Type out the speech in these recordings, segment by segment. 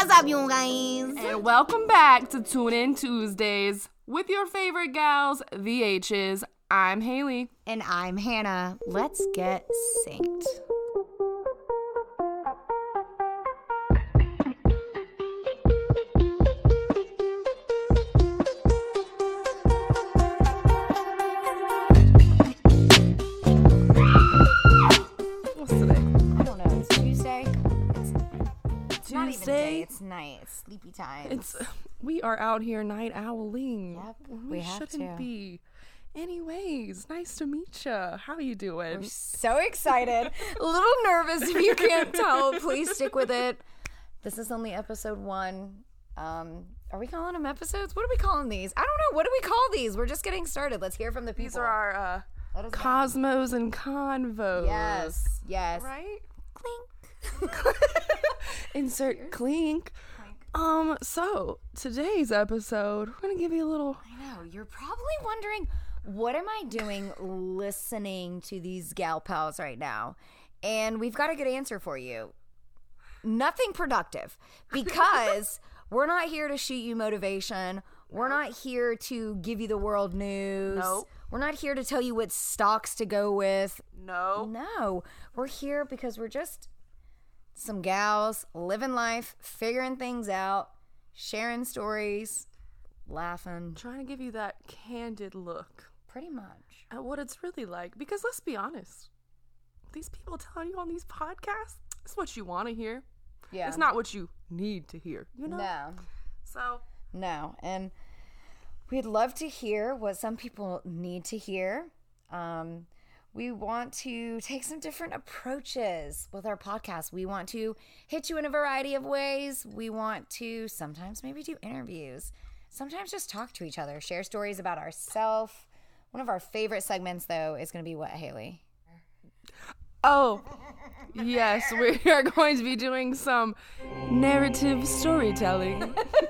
What's up, you guys? And welcome back to Tune In Tuesdays with your favorite gals, the H's. I'm Haley. And I'm Hannah. Let's get synced. Sleepy time. It's we are out here night owling. Yep, we, we shouldn't to. be. Anyways, nice to meet you. How are you doing? I'm so excited. A little nervous if you can't tell. Please stick with it. This is only episode one. Um, are we calling them episodes? What are we calling these? I don't know. What do we call these? We're just getting started. Let's hear from the people. These are our uh, Let us know. cosmos and convos. Yes. Yes. Right? Clink. Insert clink. Um, so today's episode, we're gonna give you a little I know. You're probably wondering, what am I doing listening to these gal pals right now? And we've got a good answer for you. Nothing productive because we're not here to shoot you motivation. We're not here to give you the world news. Nope. We're not here to tell you what stocks to go with. no. No, we're here because we're just some gals living life, figuring things out, sharing stories, laughing. Trying to give you that candid look Pretty much. at what it's really like. Because let's be honest, these people telling you on these podcasts, it's what you want to hear. Yeah. It's not what you need to hear. You know. No, So no. And we'd love to hear what some people need to hear. Um, we want to take some different approaches with our podcast. We want to hit you in a variety of ways. We want to sometimes maybe do interviews, sometimes just talk to each other, share stories about ourselves. One of our favorite segments, though, is going to be what, Haley? Oh, yes, we are going to be doing some narrative storytelling.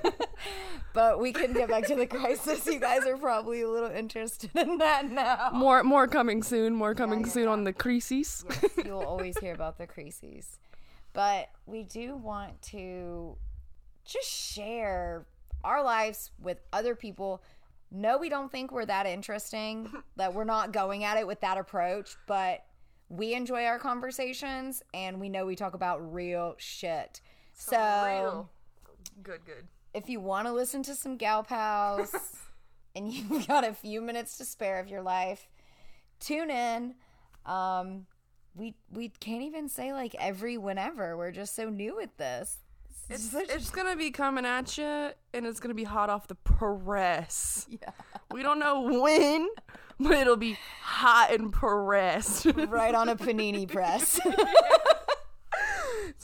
But we can get back to the crisis. You guys are probably a little interested in that now. More, more coming soon. More coming soon on the creases. You'll always hear about the creases. But we do want to just share our lives with other people. No, we don't think we're that interesting, that we're not going at it with that approach, but we enjoy our conversations and we know we talk about real shit. So, Good, good. If you want to listen to some gal pals and you've got a few minutes to spare of your life, tune in. Um, we we can't even say like every whenever. We're just so new at this. It's, it's gonna be coming at you, and it's gonna be hot off the press. Yeah. We don't know when, but it'll be hot and pressed. right on a panini press.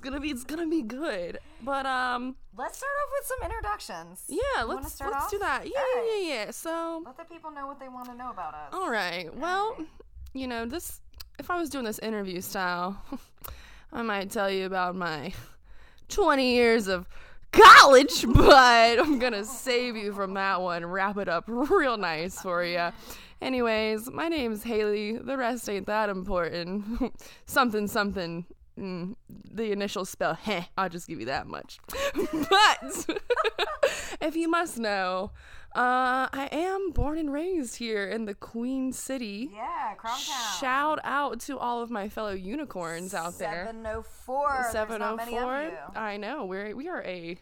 it's gonna be, it's gonna be good. But um, Let's start off with some introductions. yeah, wanna let's start let's do that. Yeah, right. yeah, yeah. So, Let the people know what they want to know about us. all right. Well, you know, this if I was doing this interview style, I might tell you about my 20 years of college, but I'm gonna save you from that one. Wrap it up real nice for you. Anyways, my name's Haley. The rest ain't that important. something, something. Mm, the initial spell, heh, I'll just give you that much. but if you must know, uh, I am born and raised here in the Queen City. Yeah, Crown Town. Shout out to all of my fellow unicorns out there. 704. Seven oh four. I know we're we are a,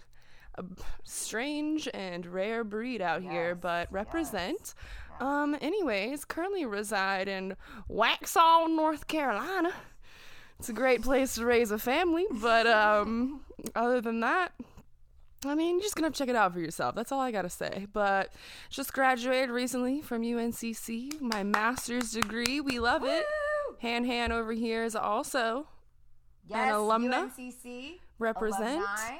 a strange and rare breed out here, but represent. Um. Anyways, currently reside in Waxhaw, North Carolina. It's a great place to raise a family, but um, other than that. I mean, you're just gonna have to check it out for yourself. That's all I gotta say. But just graduated recently from UNCC, my master's degree. We love it. Han Han over here is also Yes, alumna? UNCC. represent. Alumni.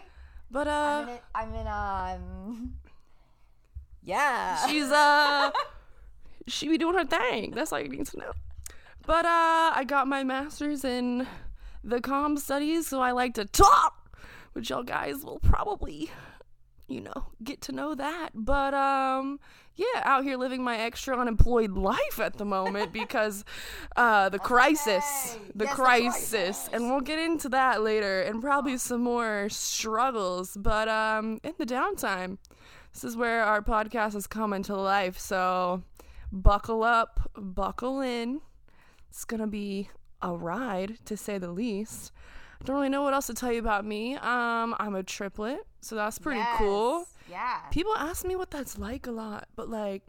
But I'm uh, in, it, I'm in um. Yeah. she's uh, she be doing her thing. That's all you need to know. But uh, I got my master's in the comm studies, so I like to talk, which y'all guys will probably you know, get to know that. But um yeah, out here living my extra unemployed life at the moment because uh the crisis, okay. the Yes, crisis, crisis. and we'll get into that later and probably some more struggles. But um in the downtime, this is where our podcast is coming to life. So buckle up, buckle in. It's gonna be a ride to say the least. I don't really know what else to tell you about me. Um, I'm a triplet, so that's pretty cool. Yeah. People ask me what that's like a lot, but like,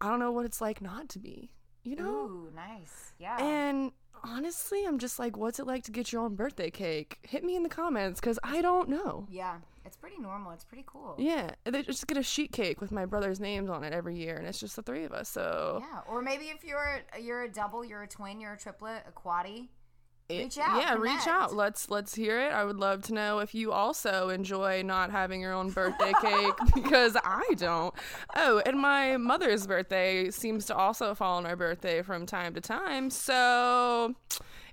I don't know what it's like not to be. You know? Ooh, nice. Yeah. And honestly, I'm just like, what's it like to get your own birthday cake? Hit me in the comments because I don't know. yeah. It's pretty normal. It's pretty cool. Yeah, they just get a sheet cake with my brother's names on it every year, and it's just the three of us. So Yeah, or maybe if you're you're a double, you're a twin, you're a triplet, a quaddy. it- Reach out, yeah, reach out. Let's let's hear it. I would love to know if you also enjoy not having your own birthday cake because I don't. Oh, and my mother's birthday seems to also fall on our birthday from time to time. So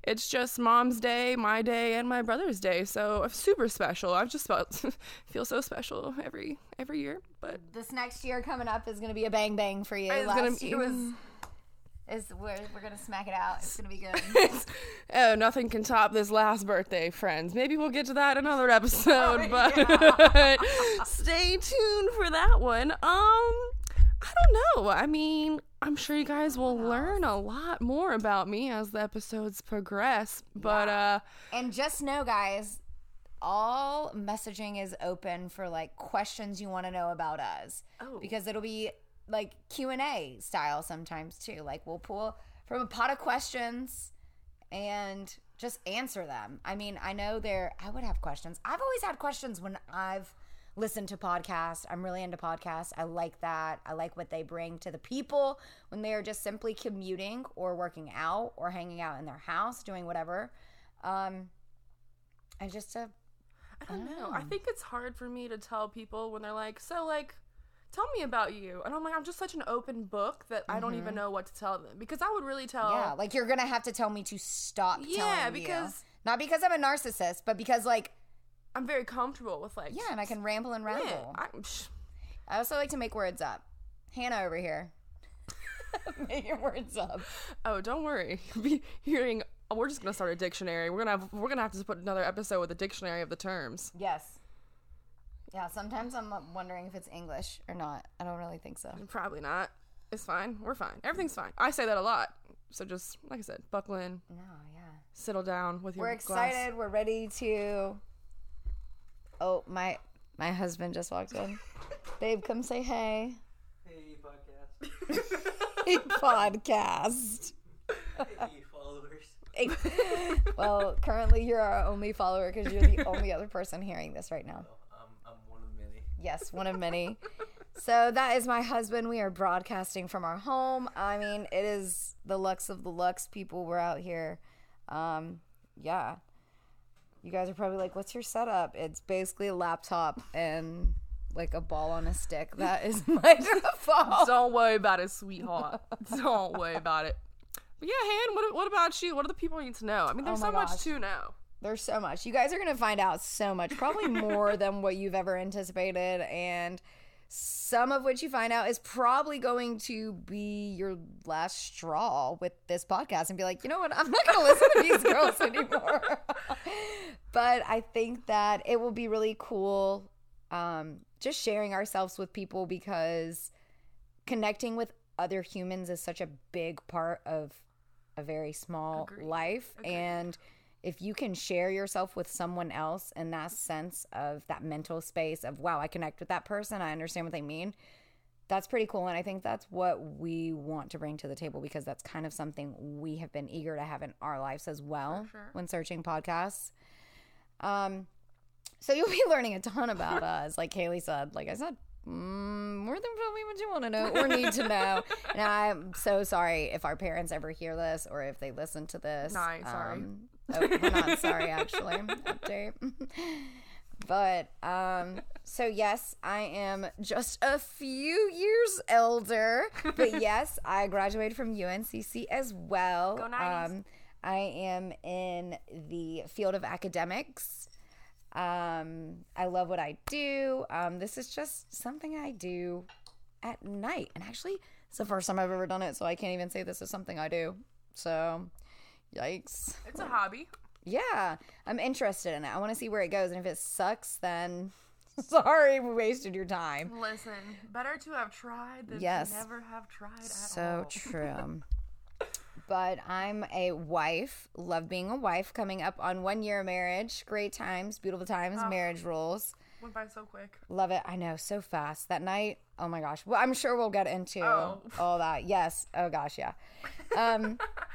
it's just mom's day, my day, and my brother's day. So super special. I've just felt feel so special every every year. But This next year coming up is gonna be a bang bang for you. It's Last gonna- year was is we're, we're gonna smack it out. It's gonna be good. oh, nothing can top this last birthday, friends. Maybe we'll get to that another episode, Oh, but stay tuned for that one. Um, I don't know. I mean, I'm sure you guys will learn a lot more about me as the episodes progress. But uh, and just know, guys, all messaging is open for like questions you want to know about us. Oh. because it'll be like Q and A style sometimes too. Like we'll pull from a pot of questions and just answer them. I mean, I know there. I would have questions. I've always had questions when I've listened to podcasts. I'm really into podcasts. I like that. I like what they bring to the people when they are just simply commuting or working out or hanging out in their house doing whatever. Um, and just to I don't know. I think it's hard for me to tell people when they're like, so like, tell me about you. And I'm like, I'm just such an open book that I don't even know what to tell them because I would really tell. Mm-hmm. Yeah, like you're gonna have to tell me to stop. Yeah, telling you. because- not because I'm a narcissist, but because like I'm very comfortable with like. yeah, and I can ramble and ramble. I, I also like to make words up. Hannah over here, making words up. Oh, don't worry. Be hearing. oh, we're just gonna start a dictionary. We're gonna have. We're gonna have to put another episode with a dictionary of the terms. Yes. Yeah, sometimes I'm wondering if it's English or not. I don't really think so. Probably not. It's fine. We're fine. Everything's fine. I say that a lot. So just like I said, buckle in, No, yeah. settle down with your. We're glass. excited. We're ready to. Oh my! My husband just walked in. Babe, come say hey. Hey, podcast. Hey, podcast. hey, followers. Hey. well, currently you're our only follower because you're the only other person hearing this right now. Um, I'm one of many. Yes, one of many. So that is my husband. We are broadcasting from our home. I mean, it is the lux of the lux. People were out here. Um, yeah. You guys are probably like, what's your setup? It's basically a laptop and like a ball on a stick. That is my default. Don't worry about it, sweetheart. Don't worry about it. But yeah, Han, what, what about you? What do the people need to know? I mean, there's Oh so much to know. There's so much. You guys are going to find out so much, probably more than what you've ever anticipated. And some of what you find out is probably going to be your last straw with this podcast and be like, you know what? I'm not going to listen to these girls anymore. but I think that it will be really cool um, just sharing ourselves with people because connecting with other humans is such a big part of a very small Agreed. life. And if you can share yourself with someone else in that sense of that mental space of, wow, I connect with that person, I understand what they mean, that's pretty cool. And I think that's what we want to bring to the table because that's kind of something we have been eager to have in our lives as well sure. when searching podcasts. Um, so you'll be learning a ton about us, like Haley said. Like I said, mm, more than probably what you want to know or need to know. and I'm so sorry if our parents ever hear this or if they listen to this. Ain't sorry. Um, oh, we're not sorry, actually. Update. but um, so yes, I am just a few years elder. But yes, I graduated from UNCC as well. Go Niners. Um, I am in the field of academics. Um, I love what I do. Um, this is just something I do at night. And actually, it's the first time I've ever done it, so I can't even say this is something I do. So, yikes. It's a hobby. Yeah, I'm interested in it. I want to see where it goes. And if it sucks, then sorry, we wasted your time. Listen, better to have tried than Yes. never have tried at So all. true. but I'm a wife. Love being a wife. Coming up on one year of marriage. Great times, beautiful times, marriage rules. Went by so quick. Love it. I know, so fast. That night, oh my gosh. Well, I'm sure we'll get into Oh. all that. Yes. Oh gosh, yeah. Um,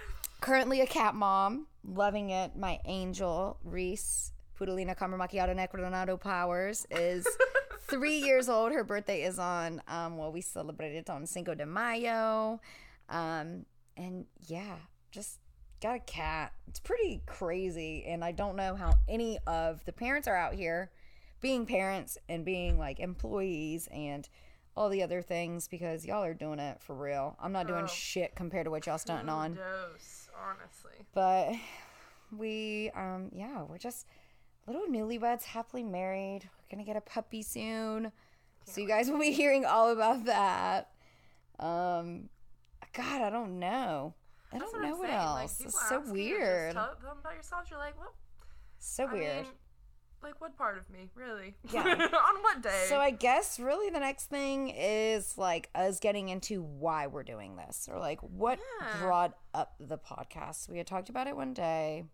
currently a cat mom. Loving it. My angel, Reese, Pudalina Camera Macchiato Necronado Powers, is three years old. Her birthday is on, um, well, we celebrated it on Cinco de Mayo. Um, and yeah, just got a cat. It's pretty crazy. And I don't know how any of the parents are out here being parents and being like employees and all the other things because y'all are doing it for real. I'm not doing Oh. shit compared to what y'all stunting on. Dose, honestly. But we um yeah, we're just little newlyweds, happily married. We're gonna get a puppy soon. So you guys will be hearing all about that. Um God, I don't know. I That's don't I'm know what saying. Else. people it's so ask you, weird. Tell them about yourself. You're like, well, so I weird. mean, like what part of me, really? Yeah. On what day? So I guess really the next thing is like us getting into why we're doing this or like what Yeah. brought up the podcast. We had talked about it one day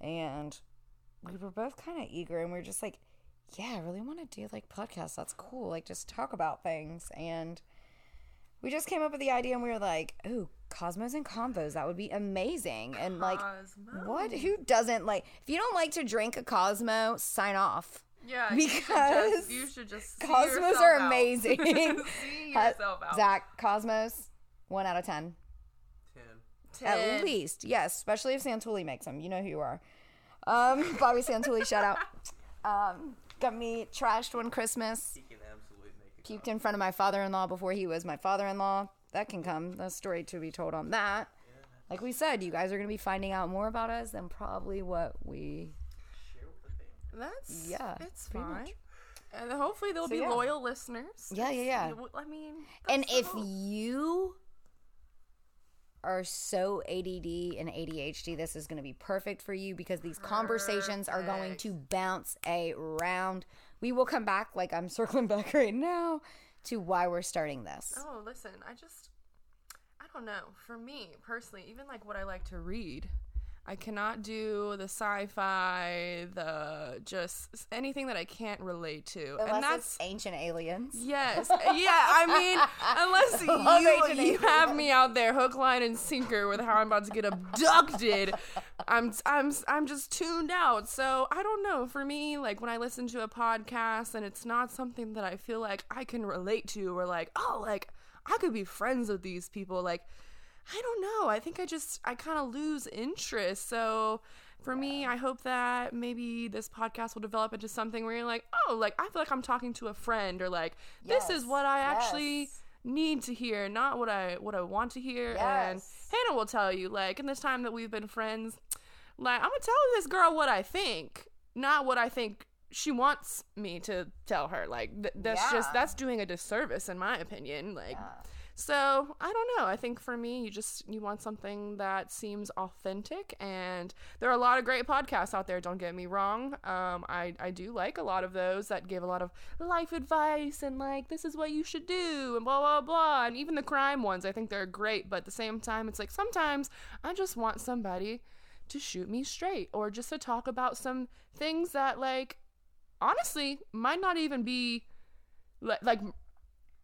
and we were both kind of eager and we were just like, yeah, I really want to do like podcasts. That's cool. Like just talk about things and we just came up with the idea and we were like, "Ooh, Cosmos and Convos, that would be amazing." And like Cosmo. what who doesn't like if you don't like to drink a Cosmo, sign off. Yeah, Because you should just, you should just Cosmos yourself are out. amazing. see Ha- yourself out. Zach, Cosmos, one out of ten. Ten. At Ten. least. Yes, especially if Santuli makes them. You know who you are. Um, Bobby Santuli, shout out. Um, got me trashed one Christmas. He can absolutely make it. Puked in front of my father in law before he was my father in law. That can come. There's a story to be told on that. Like we said, you guys are going to be finding out more about us than probably what we. Share with the family. That's Yeah, it's fine. much. And hopefully there'll So, be yeah. loyal listeners. Yeah, yeah, yeah. I mean, And if hope. you are so ADD and ADHD, this is going to be perfect for you because these conversations are going to bounce around. We will come back, like I'm circling back right now, to why we're starting this. Oh, listen, I just I don't know. For me personally, even like what I like to read, I cannot do the sci-fi, the just anything that I can't relate to. Unless and that's it's ancient aliens. Yes. Yeah, I mean, unless you, you have me out there hook, line, and sinker with how I'm about to get abducted, I'm I'm I'm just tuned out. So I don't know. For me, like when I listen to a podcast and it's not something that I feel like I can relate to, or like, oh, like I could be friends with these people, like. I don't know. I think I just I kind of lose interest. So for me, I hope that maybe this podcast will develop into something where you're like, oh, like I feel like I'm talking to a friend, or like this is what I actually need to hear, not what I what I want to hear. And Hannah will tell you, like in this time that we've been friends, like I'm gonna tell this girl what I think, not what I think she wants me to tell her. Like th- that's just that's doing a disservice in my opinion. Like. So I don't know. I think for me, you just you want something that seems authentic, and there are a lot of great podcasts out there. Don't get me wrong. Um, I I do like a lot of those that give a lot of life advice and like this is what you should do and blah blah blah. And even the crime ones, I think they're great. But at the same time, it's like sometimes I just want somebody to shoot me straight or just to talk about some things that like honestly might not even be like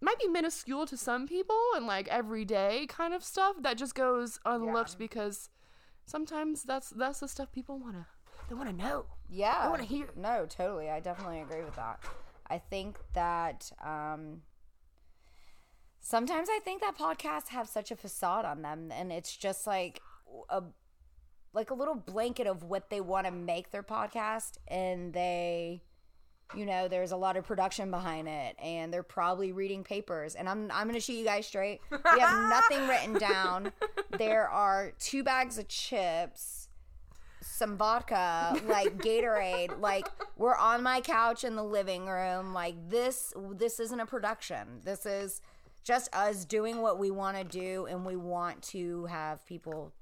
might be minuscule to some people and like everyday kind of stuff that just goes unlooked because sometimes that's that's the stuff people want to they want to know Yeah. I wanna hear. No, totally. I definitely agree with that. I think that um sometimes I think that podcasts have such a facade on them and it's just like a like a little blanket of what they want to make their podcast and they you know there's a lot of production behind it and they're probably reading papers and i'm i'm going to shoot you guys straight we have nothing written down there are two bags of chips some vodka, like Gatorade, like we're on my couch in the living room. Like this, this isn't a production. This is just us doing what we want to do, and we want to have people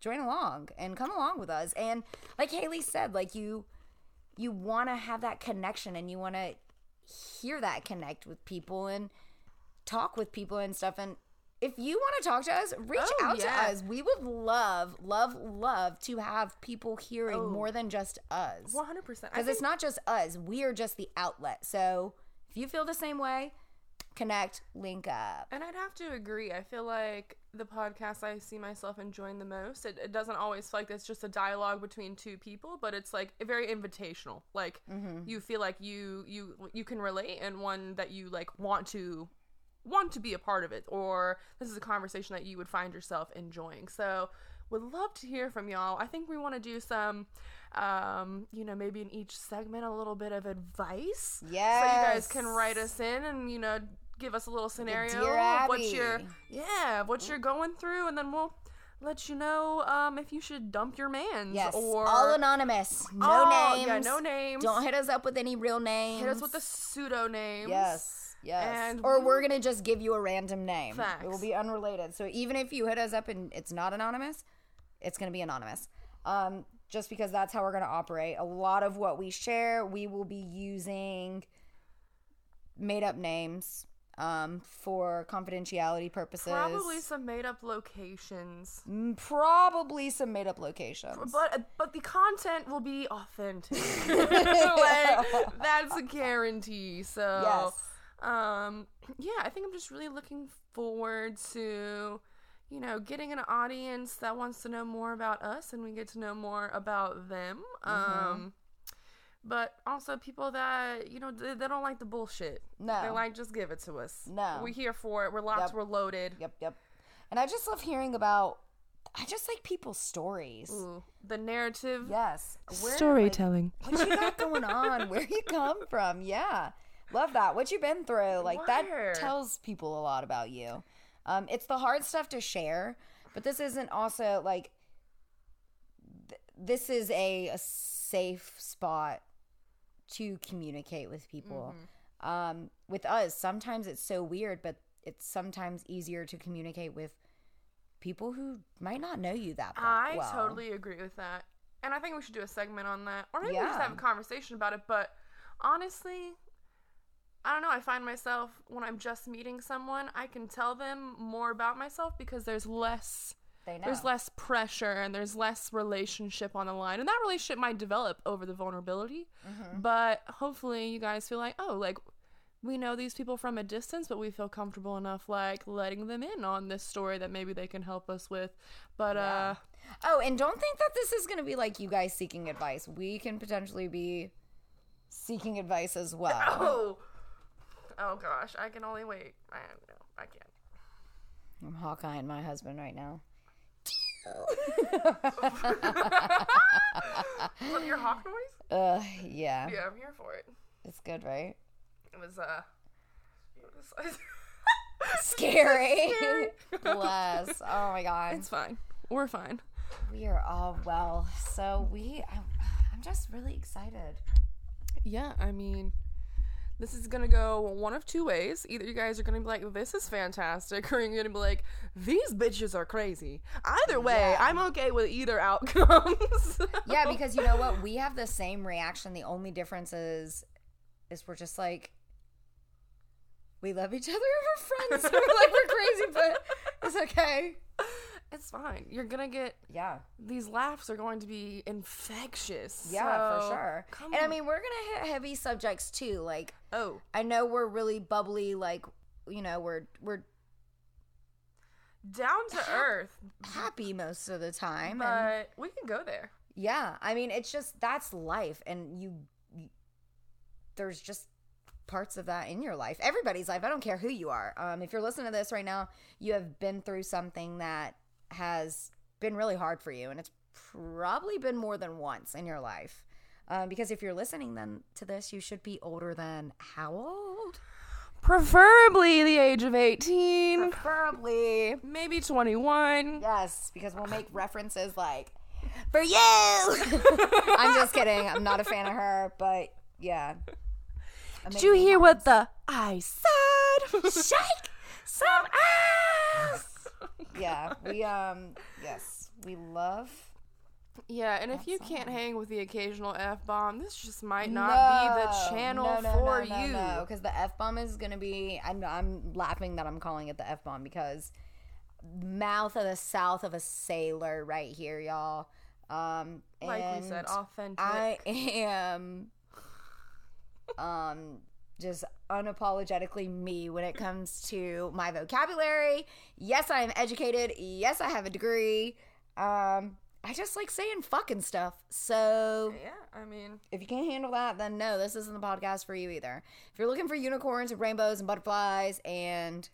join along and come along with us. And like Haley said, like you, you want to have that connection, and you want to hear that connect with people and talk with people and stuff. And if you want to talk to us, reach Oh, out yeah. to us. We would love, love, love to have people hearing Oh. more than just us. One hundred percent. Because it's not just us, we are just the outlet. So if you feel the same way, connect, link up. And I'd have to agree. I feel like the podcast I see myself enjoying the most. It, it doesn't always feel like it's just a dialogue between two people, but it's like very invitational. Like you feel like you you you can relate, and one that you like want to want to be a part of it, or this is a conversation that you would find yourself enjoying. So. Would love to hear from y'all. I think we want to do some, um, you know, maybe in each segment a little bit of advice. Yeah. So you guys can write us in and you know give us a little scenario of what you're yeah what you're going through, and then we'll let you know um, if you should dump your man. Yes. or all anonymous. No Oh, names. Yeah, no names. Don't hit us up with any real names. hit us with the pseudo names. Yes. Yes. And or we- we're going to just give you a random name. Facts. It will be unrelated. So even if you hit us up and it's not anonymous, it's going to be anonymous. Um, just because that's how we're going to operate. A lot of what we share, we will be using made up names um, for confidentiality purposes. Probably some made up locations. Mm, Probably some made up locations. But but the content will be authentic. like that's a guarantee. So yes. um yeah i think i'm just really looking forward to you know getting an audience that wants to know more about us and we get to know more about them Mm-hmm. um but also people that you know they, they don't like the bullshit No. they're like just give it to us No. we're here for it we're locked Yep. we're loaded Yep, yep. And I just love hearing about, I just like people's stories. Ooh, the narrative Yes. Where, storytelling Like, what you got going on? Where you come from? Yeah. Love that. What you've been through? Like Where? that tells people a lot about you. Um, it's the hard stuff to share, but this isn't also like th- this is a, a safe spot to communicate with people. Mm-hmm. Um, with us, sometimes it's so weird, but it's sometimes easier to communicate with people who might not know you that well. I well. totally agree with that. And I think we should do a segment on that. Or maybe we just have a conversation about it. But honestly, I don't know. I find myself when I'm just meeting someone, I can tell them more about myself because there's less They know. there's less pressure and there's less relationship on the line. And that relationship might develop over the vulnerability. Mm-hmm. But hopefully you guys feel like, oh, like we know these people from a distance, but we feel comfortable enough like letting them in on this story that maybe they can help us with. But uh Oh, and don't think that this is going to be like you guys seeking advice. We can potentially be seeking advice as well. Oh, oh gosh, I can only wait. I no, I can't. I'm Hawkeye and my husband right now. What your hawk noise? Uh, yeah. Yeah, I'm here for it. It's good, right? It was uh. It was, Scary. Scary. Bless. Oh my god. it's fine. We're fine. We are all well. So we, I'm, I'm just really excited. Yeah, I mean, this is gonna go one of two ways. Either you guys are gonna be like, "This is fantastic," or you're gonna be like, "These bitches are crazy." Either way, Yeah. I'm okay with either outcomes. Yeah, because you know what? We have the same reaction. The only difference is, is we're just like, we love each other. We're friends. we're like we're crazy, but it's okay. It's fine. You're gonna get Yeah. these laughs are going to be infectious. Yeah, so for sure. And I mean, we're gonna hit heavy subjects too. Like, oh, I know we're really bubbly. Like, you know, we're we're down to earth, happy most of the time. and but we can go there. yeah, I mean, it's just that's life, and you, you there's just parts of that in your life. Everybody's life. I don't care who you are. Um, if you're listening to this right now, you have been through something that has been really hard for you, and it's probably been more than once in your life. Um, because if you're listening then to this, you should be older than how old? Preferably the age of 18, Preferably. maybe 21. Yes, because we'll make references like for you. I'm just kidding. I'm not a fan of her, but yeah. Did you hear what the I said? Shake some ass. yeah, we um yes, we love Yeah, and if you can't hang with the occasional f bomb, this just might not No, be the channel no, no, for you. No, because the f bomb is gonna be. I'm, I'm laughing that I'm calling it the f bomb because mouth of the south of a sailor right here, y'all. Um, Like we said, authentic. I am, um, just unapologetically me when it comes to my vocabulary. Yes, I am educated. Yes, I have a degree. Um, I just like saying fucking stuff. So yeah, I mean, if you can't handle that, then no, this isn't the podcast for you either. If you're looking for unicorns and rainbows and butterflies and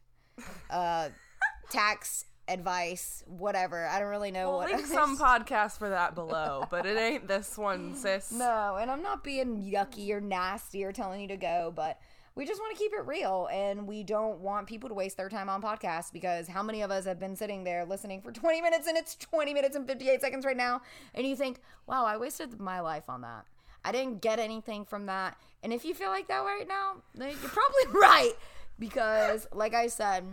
uh, tax advice, whatever, I don't really know we'll what. link some podcast for that below, but it ain't this one, sis. no, and I'm not being yucky or nasty or telling you to go, but we just want to keep it real and we don't want people to waste their time on podcasts because how many of us have been sitting there listening for 20 minutes and it's 20 minutes and 58 seconds right now and you think, wow, I wasted my life on that. I didn't get anything from that. And if you feel like that right now, then you're probably right because, like I said,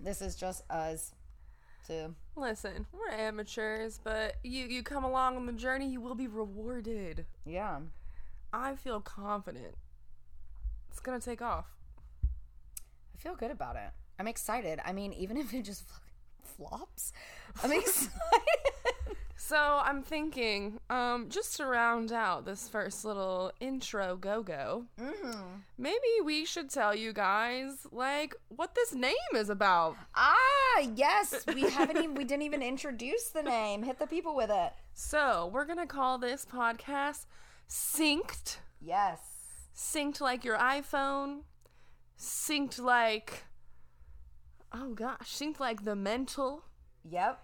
this is just us. So, Listen, we're amateurs, but you you come along on the journey, you will be rewarded. yeah. I feel confident. It's gonna take off. I feel good about it. I'm excited. I mean, even if it just flops, I'm excited. So I'm thinking, um, just to round out this first little intro go go, mm-hmm. maybe we should tell you guys like what this name is about. Ah, yes. We haven't even we didn't even introduce the name. Hit the people with it. So we're gonna call this podcast Synced. Yes. Synced like your iPhone. Synced like oh gosh, synced like the mental. Yep.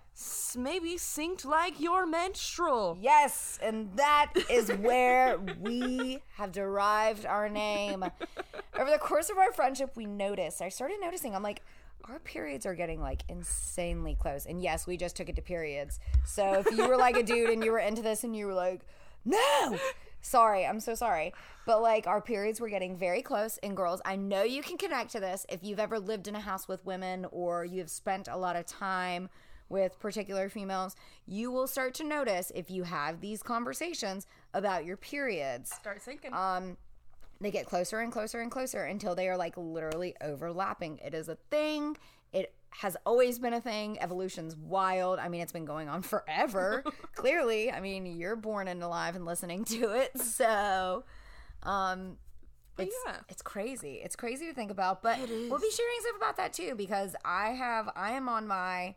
Maybe synced like your menstrual. Yes, and that is where we have derived our name. Over the course of our friendship, we noticed. I started noticing. I'm like, our periods are getting like insanely close. And yes, we just took it to periods. So if you were like a dude and you were into this and you were like, no, sorry, I'm so sorry. But like our periods were getting very close. And girls, I know you can connect to this if you've ever lived in a house with women or you've spent a lot of time with particular females, you will start to notice if you have these conversations about your periods. Start syncing. Um, they get closer and closer and closer until they are like literally overlapping. It is a thing. It has always been a thing. Evolution's wild. I mean, it's been going on forever. Clearly, I mean, you're born and alive and listening to it. So, um, it's yeah. it's crazy. It's crazy to think about, but we'll be sharing stuff about that too because I have I am on my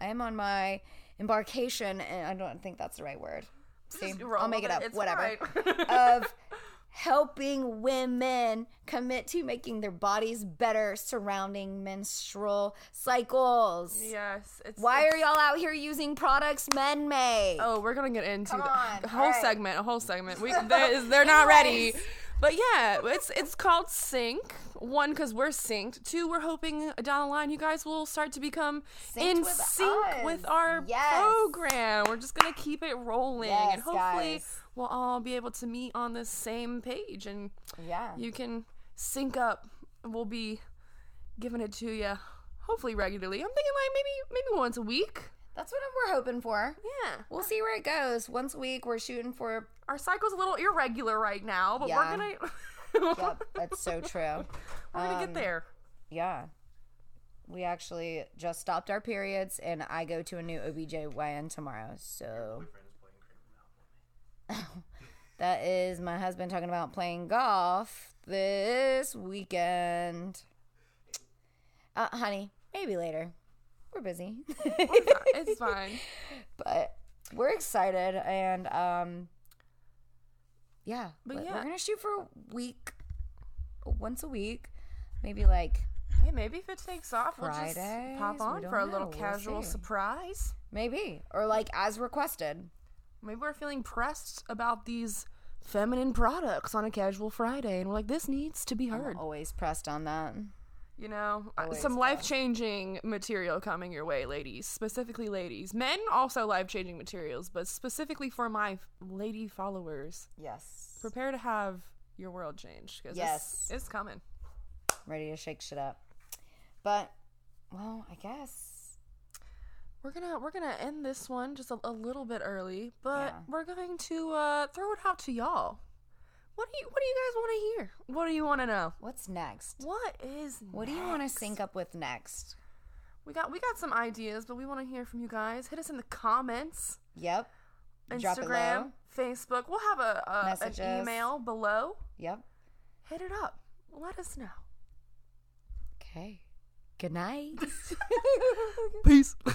I am on my embarkation, and I don't think that's the right word. See, I'll make it up. It's whatever fine. of helping women commit to making their bodies better surrounding menstrual cycles. yes. It's, Why it's- are y'all out here using products men make? Oh, we're gonna get into the, the whole segment. A whole segment. We they're, they're not ready. But yeah, it's it's called sync. One, because we're synced. Two, we're hoping down the line you guys will start to become Synced in with sync us. with our Yes. program. We're just gonna keep it rolling, and hopefully guys. we'll all be able to meet on the same page, and Yeah. you can sync up. We'll be giving it to you, hopefully regularly. I'm thinking like maybe maybe once a week. That's what we're hoping for. Yeah. We'll see where it goes. Once a week, we're shooting for. Our cycle's a little irregular right now, but Yeah. we're gonna Yep, that's so true. we're gonna Um, get there. Yeah. We actually just stopped our periods, and I go to a new OBGYN tomorrow. So Boyfriend is playing Crane Mountain. that is my husband talking about playing golf this weekend. Uh, honey, maybe later. We're busy. It's fine. but we're excited and um yeah But but yeah. we're gonna shoot for a week once a week maybe like Hey, maybe if it takes off, we'll just pop on for a know. little We'll casual surprise. maybe or like as requested Maybe we're feeling pressed about these feminine products on a casual Friday, and we're like, this needs to be heard. always pressed on that You know, Always some life changing material coming your way, ladies. Specifically, ladies. Men also life changing materials, but specifically for my lady followers. Yes. Prepare to have your world changed because Yes. it's, it's coming. Ready to shake shit up. But, well, I guess. We're gonna we're gonna end this one just a, a little bit early, but Yeah. we're going to uh, throw it out to y'all. What do you What do you guys want to hear? What do you want to know? What's next? What is What do you want to next? sync up with next? We got we got some ideas, but we want to hear from you guys. Hit us in the comments. Yep. Drop it Instagram, low. Facebook. We'll have a, a an Messages. email below. Yep. Hit it up. Let us know. Okay. Good night. Peace.